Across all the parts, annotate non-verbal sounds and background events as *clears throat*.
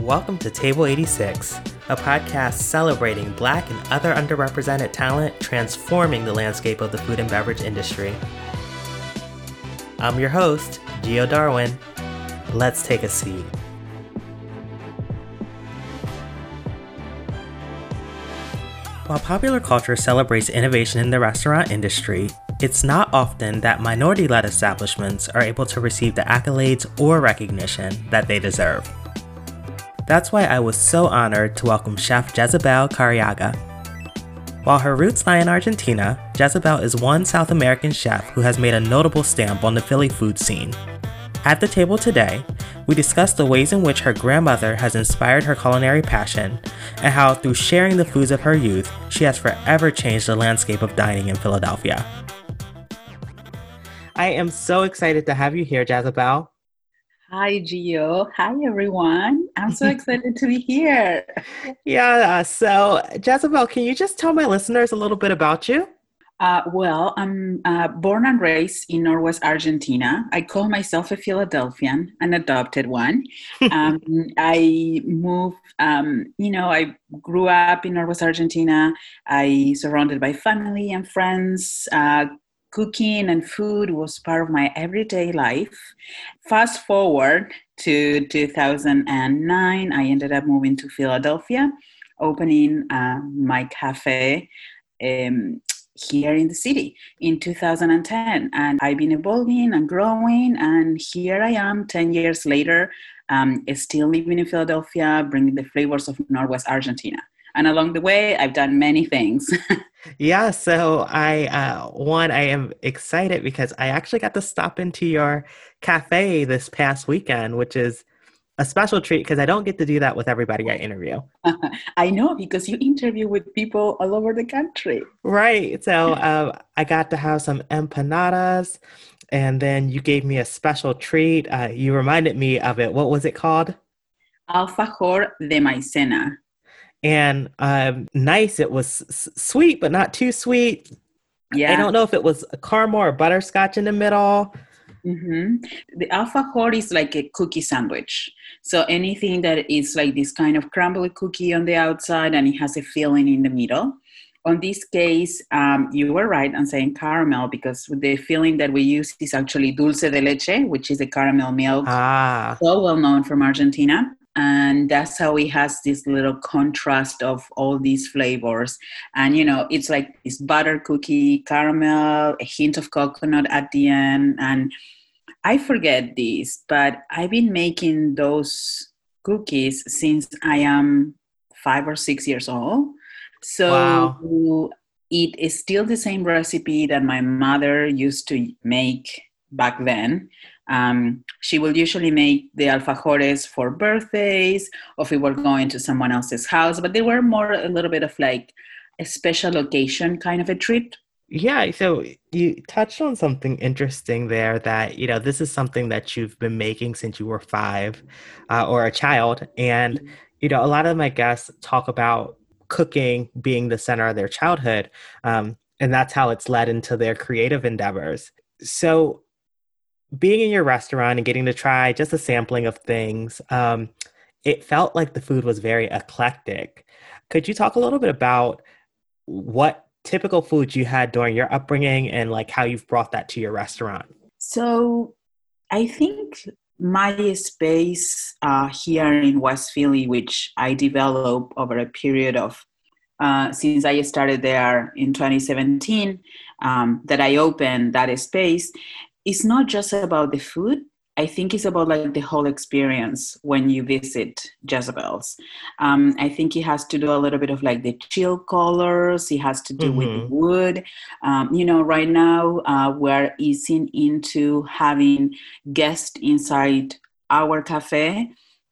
Welcome to Table 86, a podcast celebrating Black and other underrepresented talent transforming the landscape of the food and beverage industry. I'm your host, Gio Darwin. Let's take a seat. While popular culture celebrates innovation in the restaurant industry, it's not often that minority led establishments are able to receive the accolades or recognition that they deserve. That's why I was so honored to welcome Chef Jezabel Careaga. While her roots lie in Argentina, Jezabel is one South American chef who has made a notable stamp on the Philly food scene. At the table today, we discuss the ways in which her grandmother has inspired her culinary passion and how, through sharing the foods of her youth, she has forever changed the landscape of dining in Philadelphia. I am so excited to have you here, Jezabel. Hi, Gio. Hi, everyone. I'm so excited to be here. *laughs* Yeah. So, Jezabel, can you just tell my listeners a little bit about you? Uh, well, I'm uh, born and raised in Northwest Argentina. I call myself a Philadelphian, an adopted one. *laughs* Um, I moved, um, you know, I grew up in Northwest Argentina. I surrounded by family and friends. Uh, cooking and food was part of my everyday life. Fast forward to 2009, I ended up moving to Philadelphia, opening uh, my cafe. Um, here in the city in 2010 and i've been evolving and growing and here i am 10 years later um, still living in philadelphia bringing the flavors of northwest argentina and along the way i've done many things *laughs* yeah so i uh, one i am excited because i actually got to stop into your cafe this past weekend which is a special treat because I don't get to do that with everybody I interview. *laughs* I know because you interview with people all over the country. Right. So uh, *laughs* I got to have some empanadas, and then you gave me a special treat. Uh, you reminded me of it. What was it called? Alfajor de maicena. And um, nice. It was s- sweet, but not too sweet. Yeah. I don't know if it was caramel or butterscotch in the middle. Mm-hmm. The alfajor is like a cookie sandwich. So anything that is like this kind of crumbly cookie on the outside and it has a filling in the middle. On this case, um, you were right on saying caramel because the filling that we use is actually dulce de leche, which is a caramel milk, ah. so well known from Argentina and that's how it has this little contrast of all these flavors. And you know it's like this butter cookie caramel a hint of coconut at the end. And i forget this but i've been making those cookies since i am five or six years old. So wow. it is still the same recipe that my mother used to make back then um, she will usually make the alfajores for birthdays or if we were going to someone else's house, but they were more a little bit of like a special occasion kind of a treat. Yeah, so you touched on something interesting there that, you know, this is something that you've been making since you were five uh, or a child. And, you know, a lot of my guests talk about cooking being the center of their childhood. Um, and that's how it's led into their creative endeavors. So, being in your restaurant and getting to try just a sampling of things, um, it felt like the food was very eclectic. Could you talk a little bit about what typical foods you had during your upbringing and like how you've brought that to your restaurant? So, I think my space uh, here in West Philly, which I developed over a period of uh, since I started there in 2017, um, that I opened that space, it's not just about the food I think it's about like the whole experience when you visit Jezabel's. Um, I think it has to do a little bit of like the chill colors. It has to do mm-hmm. with wood. Um, you know, right now uh, we're easing into having guests inside our cafe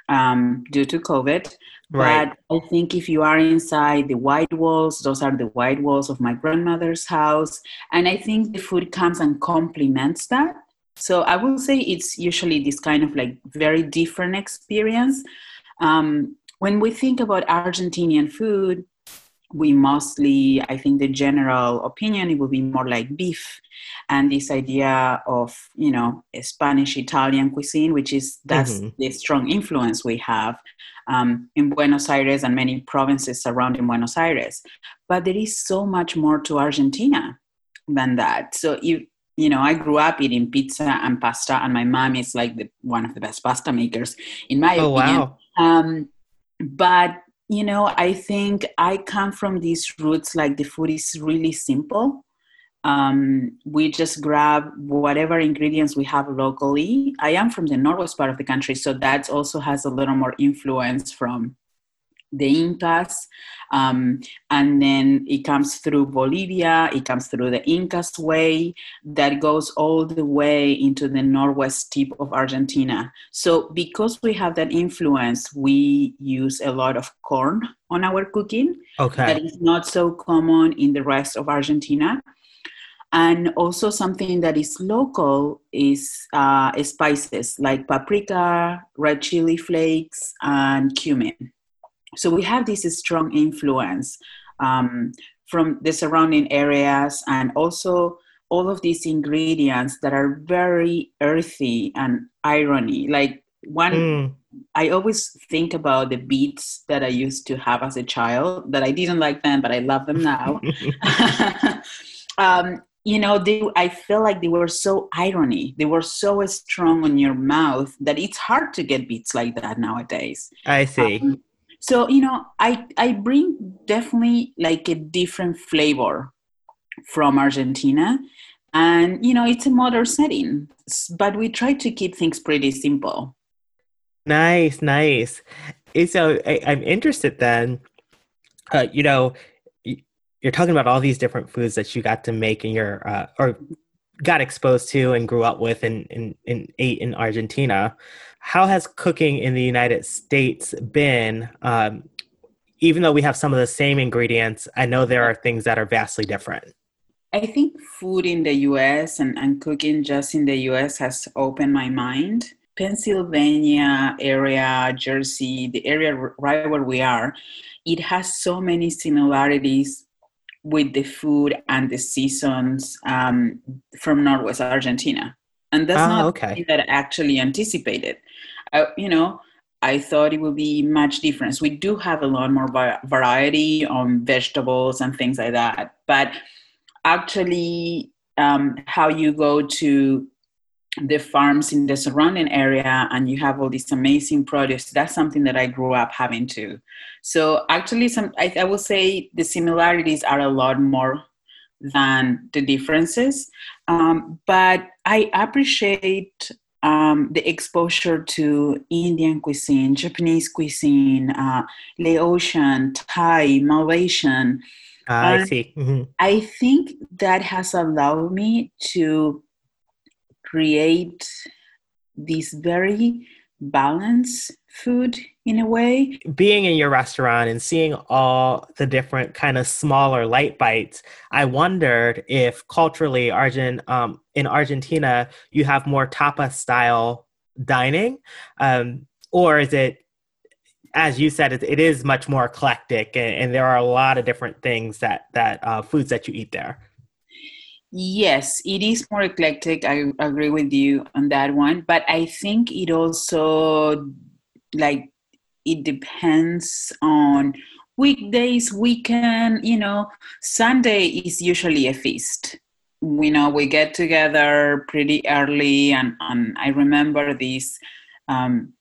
um, due to COVID. Right. But I think if you are inside the white walls, those are the white walls of my grandmother's house. And I think the food comes and complements that. So I will say it's usually this kind of like very different experience. Um, when we think about Argentinian food, we mostly, I think the general opinion, it would be more like beef and this idea of, you know, Spanish Italian cuisine, which is that's mm-hmm. the strong influence we have um, in Buenos Aires and many provinces surrounding Buenos Aires. But there is so much more to Argentina than that. So you, you know, I grew up eating pizza and pasta, and my mom is like the, one of the best pasta makers, in my oh, opinion. Wow. Um, but you know, I think I come from these roots, like the food is really simple. Um, we just grab whatever ingredients we have locally. I am from the northwest part of the country, so that also has a little more influence from the Incas, um, and then it comes through Bolivia, it comes through the Incas way that goes all the way into the northwest tip of Argentina. So, because we have that influence, we use a lot of corn on our cooking. Okay. That is not so common in the rest of Argentina. And also, something that is local is uh, spices like paprika, red chili flakes, and cumin so we have this strong influence um, from the surrounding areas and also all of these ingredients that are very earthy and irony. Like one mm. i always think about the beets that i used to have as a child that i didn't like them but i love them now. *laughs* *laughs* Um, you know they i feel like they were so irony. They were so strong on your mouth that it's hard to get beets like that nowadays. I see. Um, so you know i i bring definitely like a different flavor from argentina. And you know it's a modern setting but we try to keep things pretty simple. Nice nice. So I, am interested then uh, you know you're talking about all these different foods that you got to make in your uh, or got exposed to and grew up with and, and, and ate in argentina how has cooking in the United States been? Um, even though we have some of the same ingredients, I know there are things that are vastly different. I think food in the US and, and cooking just in the US has opened my mind. Pennsylvania area, Jersey, the area right where we are, it has so many similarities with the food and the seasons um, from Northwest Argentina and that's ah, not okay. that I actually anticipated. I, you know, I thought it would be much different. We do have a lot more variety on vegetables and things like that, but actually, um, how you go to the farms in the surrounding area and you have all this amazing produce that's something that i grew up having too so actually some I, I will say the similarities are a lot more than the differences. Um, but I appreciate um, the exposure to Indian cuisine, Japanese cuisine, uh, Laotian, Thai, Malaysian. Uh, I see. Mm-hmm. I think that has allowed me to create this very balanced food in a way. Being in your restaurant and seeing all the different kind of smaller light bites, I wondered if culturally, Argent um, in Argentina, you have more tapa style dining, um, or is it? As you said, it, it is much more eclectic, and, and, there are a lot of different things that that uh, foods that you eat there. Yes, it is more eclectic. I agree with you on that one, but I think it also like it depends on weekdays, weekend, you know, Sunday is usually a feast. We know we get together pretty early, and, and I remember this um,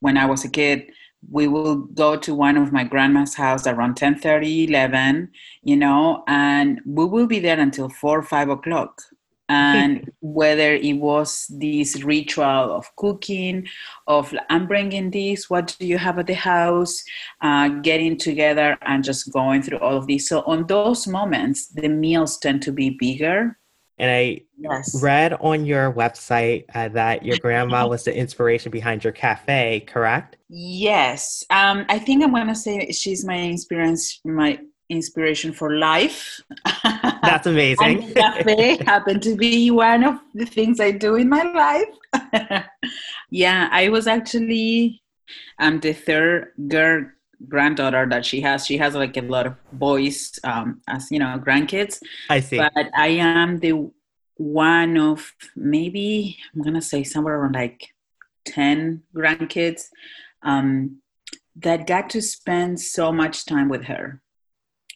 when I was a kid. We will go to one of my grandma's house around 10 30, 11, you know, and we will be there until 4 or 5 o'clock and *laughs* whether it was this ritual of cooking of i'm bringing this what do you have at the house? Uh, getting together and just going through all of this so on those moments the meals tend to be bigger. And i yes. read on your website uh, that your grandma was the inspiration behind your cafe correct? Yes. Um, i think i'm going to say she's my inspiration my inspiration for life. *laughs* *laughs* That's amazing. cafe happened to be one of the things I do in my life. *laughs* yeah, I was actually I'm the third girl granddaughter that she has. She has like a lot of boys um, as you know grandkids. I see. But I am the one of maybe I'm gonna say somewhere around like ten grandkids um, that got to spend so much time with her.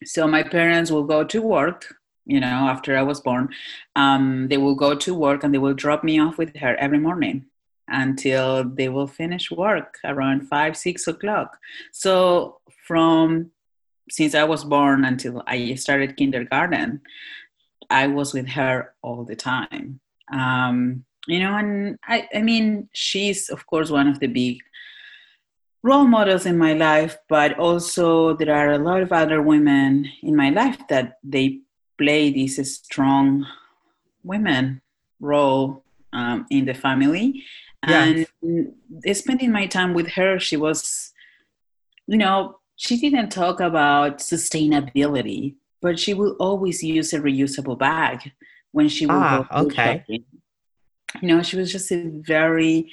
So my parents will go to work. You know, after I was born, um, they will go to work and they will drop me off with her every morning until they will finish work around five, six o'clock. So from since I was born until I started kindergarten, I was with her all the time. Um, you know, and I, I mean, she's of course one of the big role models in my life, but also there are a lot of other women in my life that they play this strong women role um, in the family. And spending my time with her she was you know she didn't talk about sustainability but she will always use a reusable bag when she will ah, go okay. shopping. you know she was just a very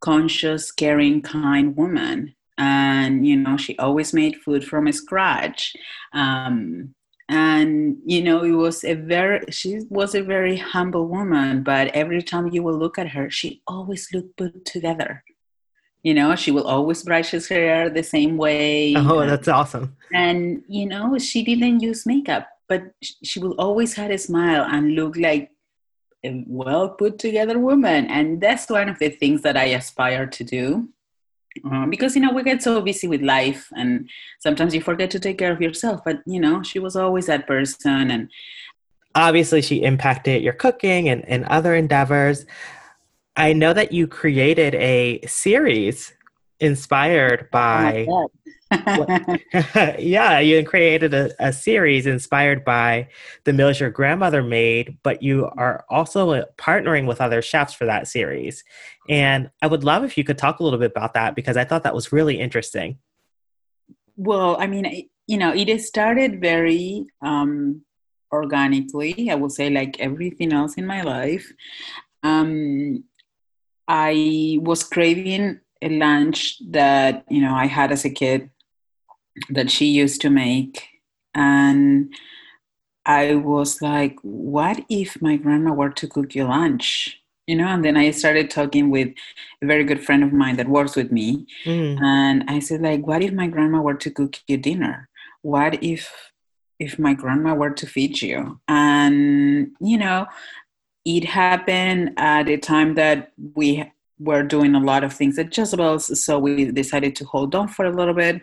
conscious caring kind woman. And you know she always made food from scratch. Um, and you know it was a very she was a very humble woman but every time you will look at her she always looked put together. You know she will always brush her hair the same way oh that's awesome. And you know she didn't use makeup but she will always had a smile and look like a well put together woman. And that's one of the things that i aspire to do um, because you know we get so busy with life and sometimes you forget to take care of yourself but you know she was always that person and obviously she impacted your cooking and, and other endeavors. I know that you created a series inspired by oh *laughs* *laughs* yeah, you created a, a, series inspired by the meals your grandmother made, but you are also uh, partnering with other chefs for that series. And I would love if you could talk a little bit about that because I thought that was really interesting. Well, I mean, you know, it started very um, organically, I would say, like everything else in my life. Um, I was craving a lunch that you know I had as a kid that she used to make. And I was like, what if my grandma were to cook you lunch? You know, and then I started talking with a very good friend of mine that works with me. Mm. And I said, like, what if my grandma were to cook you dinner? What if if my grandma were to feed you? And, you know, it happened at a time that we were doing a lot of things at Jezabel's. So we decided to hold on for a little bit.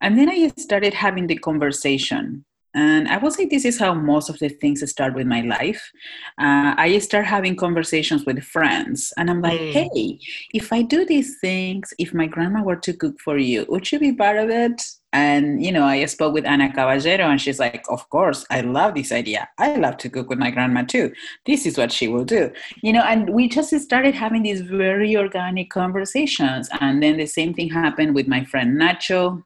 And then I started having the conversation. And I would say this is how most of the things start with my life. Uh, I start having conversations with friends, and I'm like, mm. hey, if I do these things, if my grandma were to cook for you, would you be part of it? And, you know, I spoke with Ana Caballero, and she's like, of course, I love this idea. I love to cook with my grandma too. This is what she will do. You know, and we just started having these very organic conversations. And then the same thing happened with my friend Nacho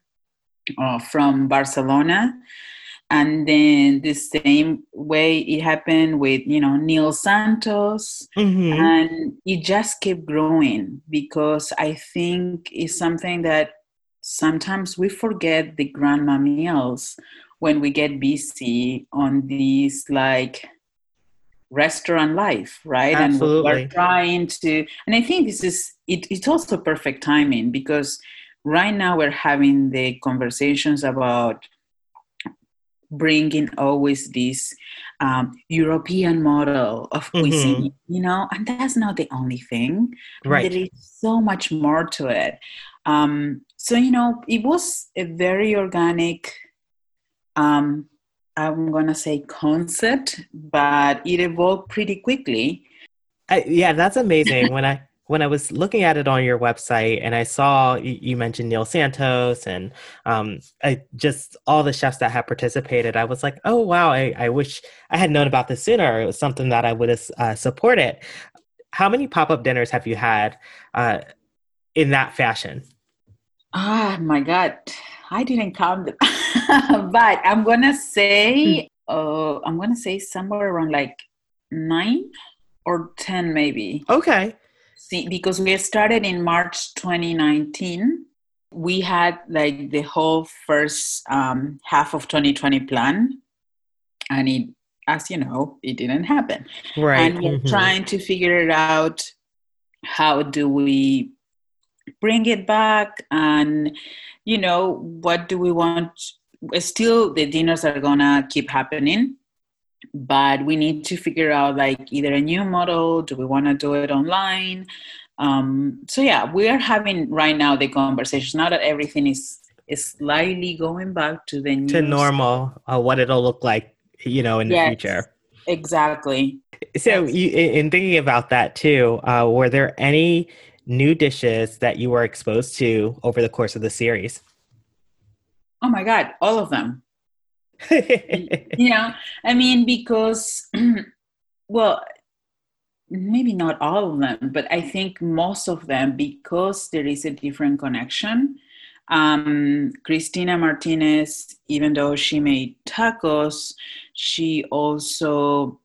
uh, from Barcelona. And then the same way it happened with, you know, Neil Santos. Mm-hmm. And it just kept growing because I think it's something that sometimes we forget the grandma meals when we get busy on these like restaurant life, right? Absolutely. And we're trying to, and I think this is, it, it's also perfect timing because right now we're having the conversations about bringing always this um, European model of mm-hmm. cuisine, mm-hmm. you know, and that's not the only thing. Right. There is so much more to it. Um, so, you know, it was a very organic, um, I'm to say concept, but it evolved pretty quickly. I, yeah, that's amazing. when I when I was looking at it on your website and I saw you mentioned Neil Santos and um, I just all the chefs that have participated, I was like, oh wow, I, I wish I had known about this sooner. It was something that I would have uh, supported. How many pop up dinners have you had uh, in that fashion? Ah, my God, I didn't count them, *laughs* but I'm gonna say, hmm. uh, I'm gonna say somewhere around like nine or ten, maybe. Okay See, because we started in March 2019 we had like the whole first um, half of 2020 plan, and it, as you know, it didn't happen. Right. And we're Mhm. trying to figure it out. How do we bring it back? And, you know, what do we want? Still, the dinners are gonna keep happening, but we need to figure out like either a new model. Do we want to do it online? Um, so yeah, we are having right now the conversation. Now that everything is is slightly going back to the to normal, uh, what it'll look like, you know, in the future. Exactly. So, Yes. you, in in thinking about that too, uh, were there any new dishes that you were exposed to over the course of the series? Oh my God, all of them. *laughs* you know i mean because *clears throat* well maybe not all of them but i think most of them because there is a different connection um, Cristina Martinez, even though she made tacos, she also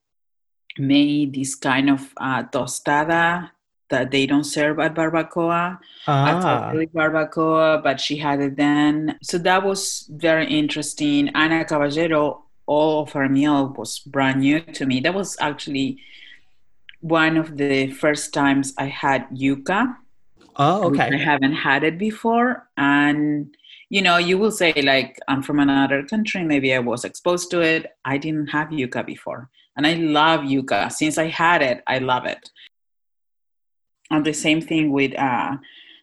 made this kind of uh, tostada that they don't serve at barbacoa. Ah, really barbacoa, but she had it then. So that was very interesting. Ana Caballero, all of her meal was brand new to me. That was actually one of the first times I had yuca. oh, which I haven't had it before. And you know, you will say like I'm from another country, maybe I was exposed to it. I didn't have yuca before. And I love yuca. Since I had it, I love it. And the same thing with uh,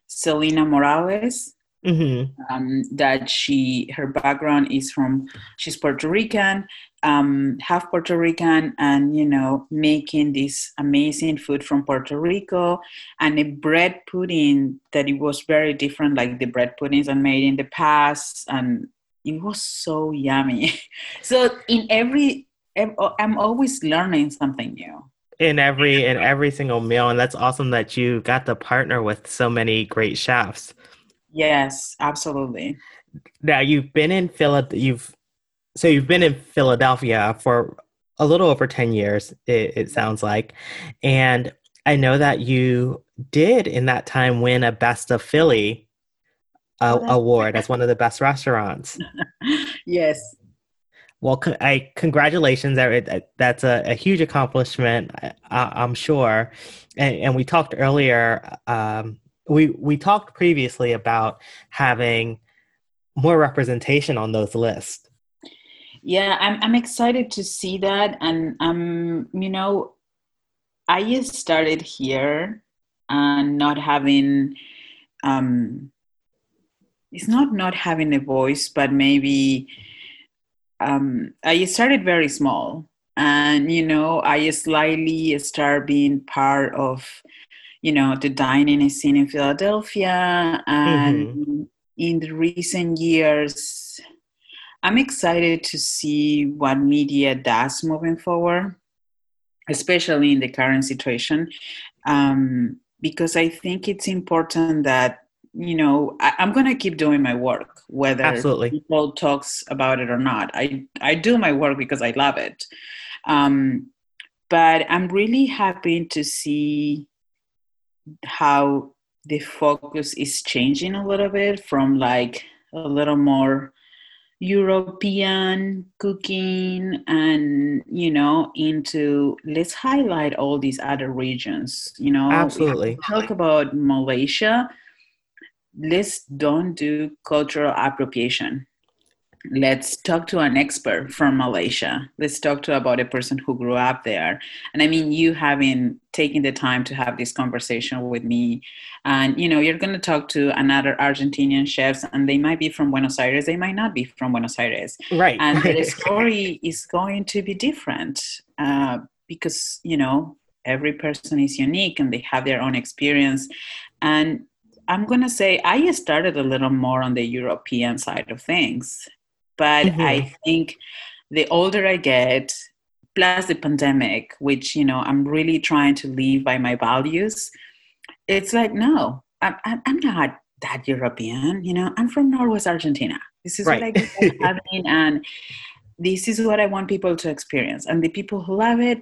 Selena Morales hmm um, that she her background is from she's Puerto Rican, um, half Puerto Rican, and you know making this amazing food from Puerto Rico and a bread pudding that it was very different like the bread puddings I made in the past, and it was so yummy. *laughs* so in every I'm always learning something new. In every in every single meal, and that's awesome that you got to partner with so many great chefs. Yes, absolutely. Now you've been in Philad you've so you've been in Philadelphia for a little over 10 years, it, it sounds like. And I know that you did in that time win a Best of Philly uh, award as one of the best restaurants. *laughs* yes. Well, I congratulations. That- that- That's a, a huge accomplishment, I, I'm sure. And, and we talked earlier. Um, we we talked previously about having more representation on those lists. Yeah, I'm I'm excited to see that, and um, you know, I just started here and not having, um, it's not not having a voice, but maybe, um, I started very small, and you know, I slightly start being part of, you know, the dining scene in Philadelphia, and in the recent years. I'm excited to see what media does moving forward, especially in the current situation, um, because I think it's important that you know I, I'm going to keep doing my work, whether Absolutely. people talks about it or not. I I do my work because I love it, um, but I'm really happy to see how the focus is changing a little bit from like a little more European cooking and you know into let's highlight all these other regions you know Absolutely. talk about Malaysia let's don't do cultural appropriation. Let's talk to an expert from Malaysia. Let's talk to about a person who grew up there. And I mean you having taken the time to have this conversation with me. And you know you're going to talk to another Argentinian chefs and they might be from Buenos Aires. They might not be from Buenos Aires. Right. and the *laughs* story is going to be different uh, because you know every person is unique and they have their own experience. And i'm going to say i started a little more on the european side of things but Mhm. i think the older i get plus the pandemic which you know i'm really trying to live by my values it's like no i'm, I'm not that european you know i'm from northwest argentina this is what i Right. grew up *laughs* having and this is what I want people to experience. And the people who love it,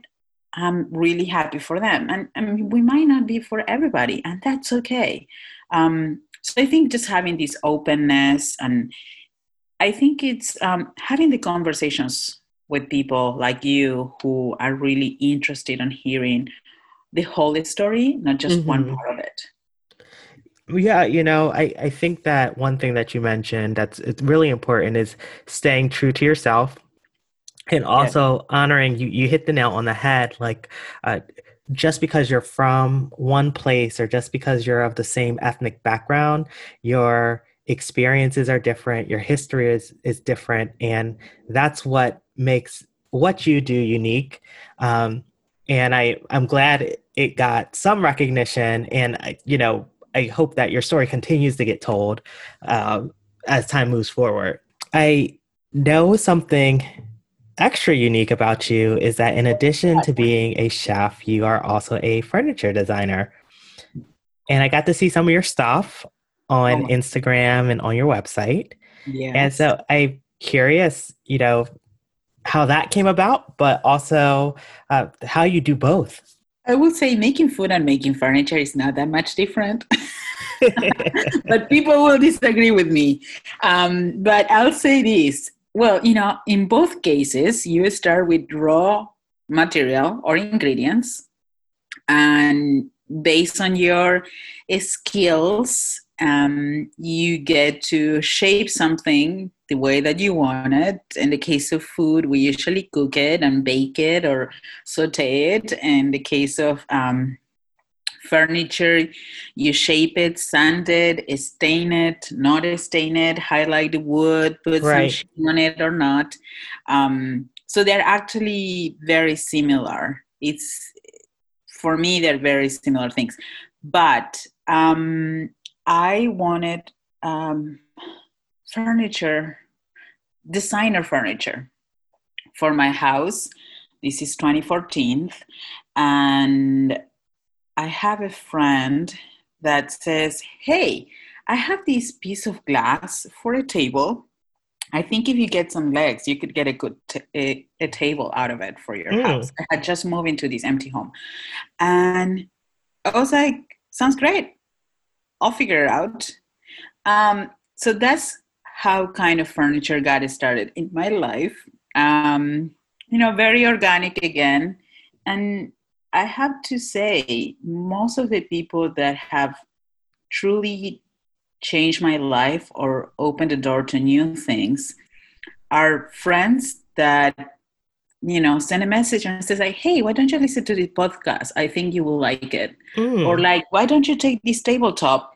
I'm really happy for them. And, and we might not be for everybody, and that's okay. Um, so i think just having this openness and i think it's um, having the conversations with people like you who are really interested in hearing the whole story not just mm-hmm. one part of it yeah, you know, I, I think that one thing that you mentioned that's it's really important is staying true to yourself and also yeah. honoring you you hit the nail on the head like uh, just because you're from one place or just because you're of the same ethnic background, your experiences are different, your history is is different, and that's what makes what you do unique. Um, and I I'm glad it got some recognition, and you know I hope that your story continues to get told uh, as time moves forward. I know something extra unique about you is that in addition to being a chef, you are also a furniture designer. And I got to see some of your stuff on oh. Instagram and on your website. Yes. And so I'm curious, you know, how that came about, but also uh, how you do both. I would say making food and making furniture is not that much different. *laughs* but people will disagree with me. Um, but I'll say this well, you know, in both cases, you start with raw material or ingredients, and based on your skills, um, you get to shape something the way that you want it. In the case of food, we usually cook it and bake it or saute it. In the case of um, furniture, you shape it, sand it, stain it, not stain it, highlight the wood, put right. some sheen on it or not. Um, so they're actually very similar. It's for me, they're very similar things. But um, I wanted um, furniture, designer furniture for my house. This is 2014. And I have a friend that says, Hey, I have this piece of glass for a table. I think if you get some legs, you could get a good t- a, a, table out of it for your mm. house. I had just moved into this empty home. And I was like, sounds great. I'll figure it out. Um, so that's how kind of furniture got started in my life. Um, you know, very organic again. And I have to say, most of the people that have truly changed my life or opened the door to new things are friends that you know send a message and says like hey why don't you listen to the podcast? I think you will like it. Mm. or like why don't you take this tabletop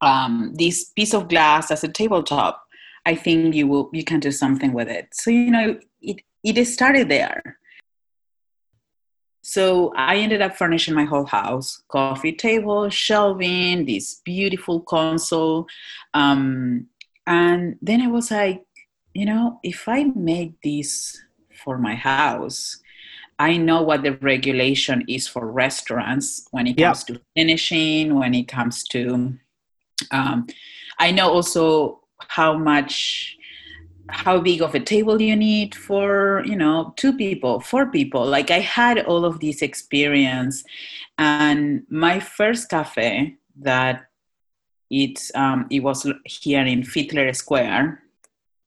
um, this piece of glass as a tabletop? I think you will you can do something with it. So you know it it started there so I ended up furnishing my whole house coffee table, shelving, this beautiful console. Um, and then I was like, you know, if I make this for my house, I know what the regulation is for restaurants when it comes to finishing, when it comes to, um, I know also how much how big of a table you need for you know two people four people. Like i had all of this experience and my first cafe that it's um, it was here in Fitler Square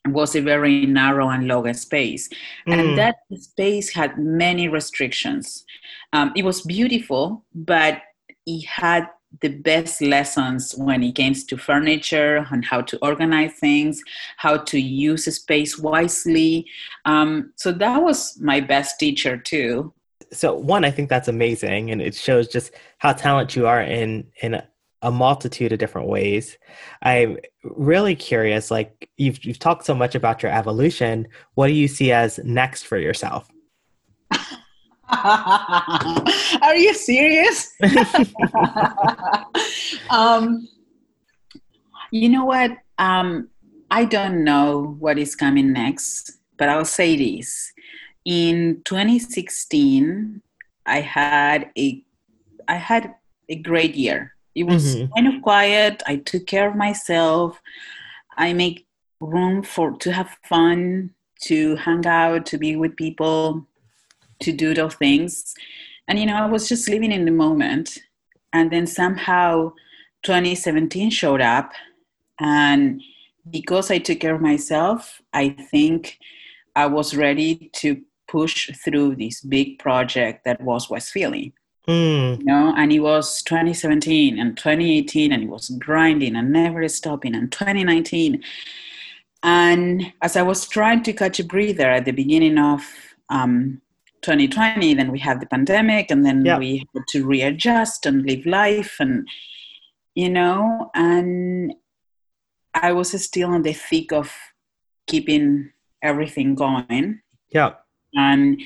was a very narrow and low space. Mm. and that space had many restrictions. Um, it was beautiful but it had the best lessons when it comes to furniture and how to organize things, how to use space wisely. Um, so that was my best teacher too. So one, I think that's amazing, and it shows just how talented you are in in a multitude of different ways. I'm really curious. Like you've you've talked so much about your evolution. What do you see as next for yourself? *laughs* Are you serious? *laughs* um, you know what? Um, I don't know what is coming next, but I'll say this. In 2016, I had a I had a great year. It was mm-hmm. kind of quiet. I took care of myself. I make room for to have fun, to hang out, to be with people to do those things. And, you know, I was just living in the moment. And then somehow 2017 showed up, and because I took care of myself, I think I was ready to push through this big project that was West Philly. Mm. You know, and it was 2017 and 2018, and it was grinding and never stopping, and 2019. And as I was trying to catch a breather at the beginning of um, 2020, then we had the pandemic, and then yeah. we had to readjust and live life, and you know, and I was still in the thick of keeping everything going. Yeah. And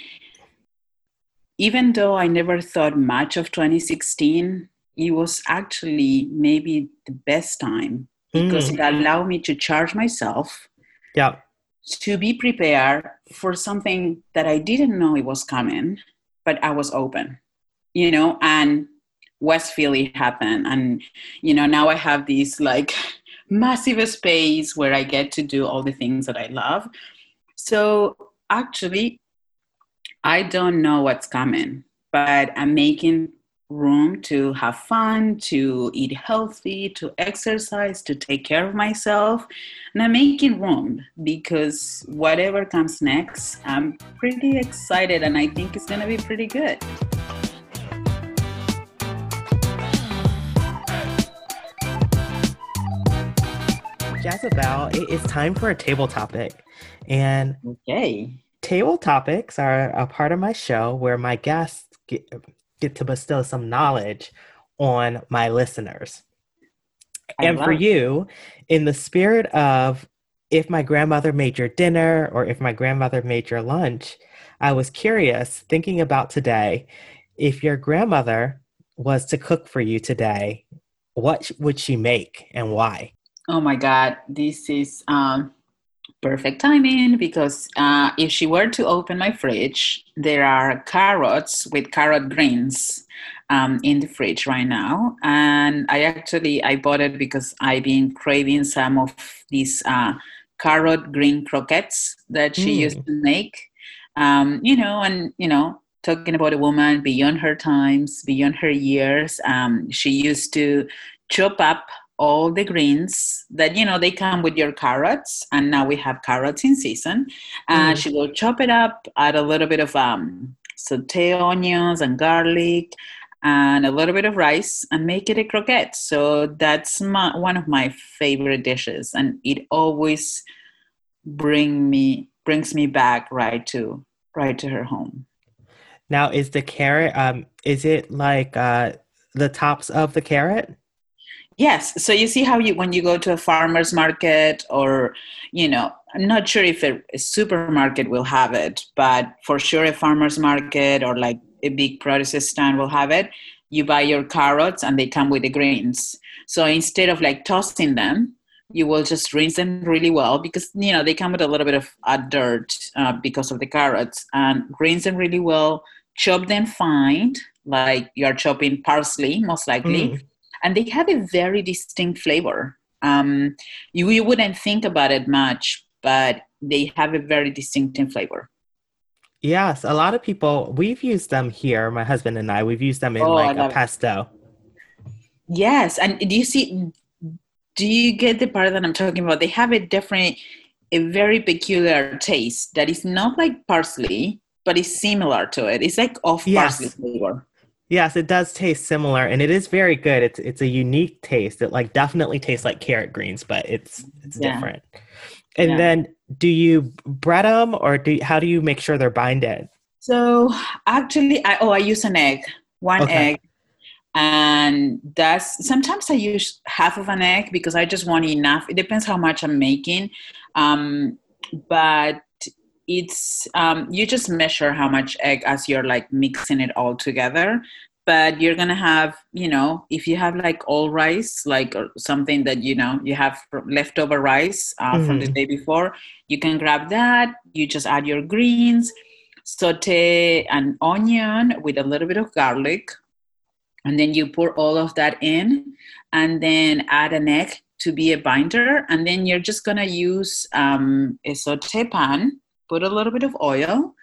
even though I never thought much of 2016, it was actually maybe the best time because mm. it allowed me to charge myself. Yeah. To be prepared for something that I didn't know it was coming, but I was open, you know, and West Philly happened. And, you know, now I have this like *laughs* massive space where I get to do all the things that I love. So actually, I don't know what's coming, but I'm making room to have fun, to eat healthy, to exercise, to take care of myself. And I'm making room because whatever comes next, I'm pretty excited and I think it's going to be pretty good. Jezabel, it is time for a table topic. And okay. table topics are a part of my show where my guests get, to bestow some knowledge on my listeners. I and for it. you, in the spirit of if my grandmother made your dinner or if my grandmother made your lunch, I was curious thinking about today if your grandmother was to cook for you today, what would she make and why? Oh my God, this is um, perfect timing because uh, if she were to open my fridge, there are carrots with carrot greens um, in the fridge right now, and I actually I bought it because I've been craving some of these uh, carrot green croquettes that she mm. used to make. Um, you know, and you know, talking about a woman beyond her times, beyond her years. Um, she used to chop up all the greens that you know they come with your carrots and now we have carrots in season. And mm. she will chop it up add a little bit of um, saute onions and garlic and a little bit of rice and make it a croquette. So that's my, one of my favorite dishes and it always bring me brings me back right to right to her home. Now is the carrot um is it like uh the tops of the carrot Yes. So you see how you when you go to a farmer's market or you know, I'm not sure if a, a, supermarket will have it, but for sure a farmer's market or like a big produce stand will have it. You buy your carrots and they come with the greens. So instead of like tossing them, you will just rinse them really well because you know they come with a little bit of uh, dirt uh, because of the carrots and rinse them really well. Chop them fine, like you're chopping parsley, most likely. Mm and they have a very distinct flavor. Um, you, you wouldn't think about it much, but they have a very distinctive flavor. Yes, a lot of people we've used them here. My husband and I we've used them in oh, like a pesto. Yes, and do you see? Do you get the part that I'm talking about? They have a different, a very peculiar taste that is not like parsley, but it's similar to it. It's like off yes. parsley flavor. Yes, it does taste similar, and it is very good. It's it's a unique taste. It like definitely tastes like carrot greens, but it's it's yeah. different. And yeah. then, do you bread them, or do how do you make sure they're binded? So actually, I oh I use an egg, one okay. egg, and that's sometimes I use half of an egg because I just want enough. It depends how much I'm making, um, but it's um, you just measure how much egg as you're like mixing it all together but you're gonna have you know if you have like all rice like something that you know you have leftover rice uh, mm-hmm. from the mm-hmm. day before you can grab that you just add your greens saute an onion with a little bit of garlic and then you pour all of that in and then add an egg to be a binder and then you're just gonna use um, a saute pan put a little bit of oil,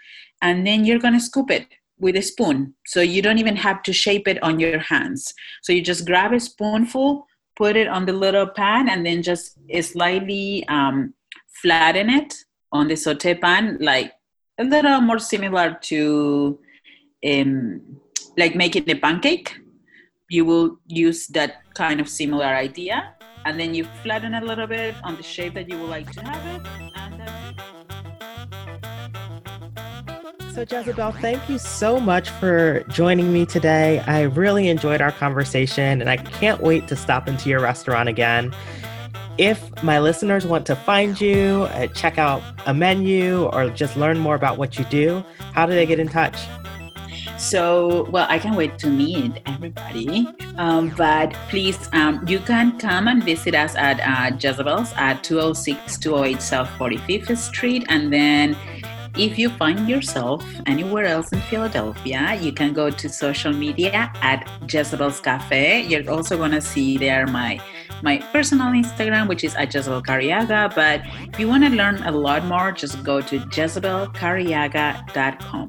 and then you're going to scoop it with a spoon. So you don't even have to shape it on your hands. So you just grab a spoonful, put it on the little pan and then just slightly um, flatten it on the saute pan, like a little more similar to um, like making a pancake. You will use that kind of similar idea, and then you flatten a little bit on the shape that you would like to have it. So, Jezabel, thank you so much for joining me today. I really enjoyed our conversation and I can't wait to stop into your restaurant again. If my listeners want to find you, uh, check out a menu, or just learn more about what you do, how do they get in touch? So, well, I can't wait to meet everybody. Um, but please, um, you can come and visit us at uh, Jezabel's at 206 208 South 45th Street. And then if you find yourself anywhere else in Philadelphia, you can go to social media at Jezabel's Cafe. You're also going to see there my my personal Instagram, which is at Jezabel Careaga. But if you want to learn a lot more, just go to jezabelcareaga.com.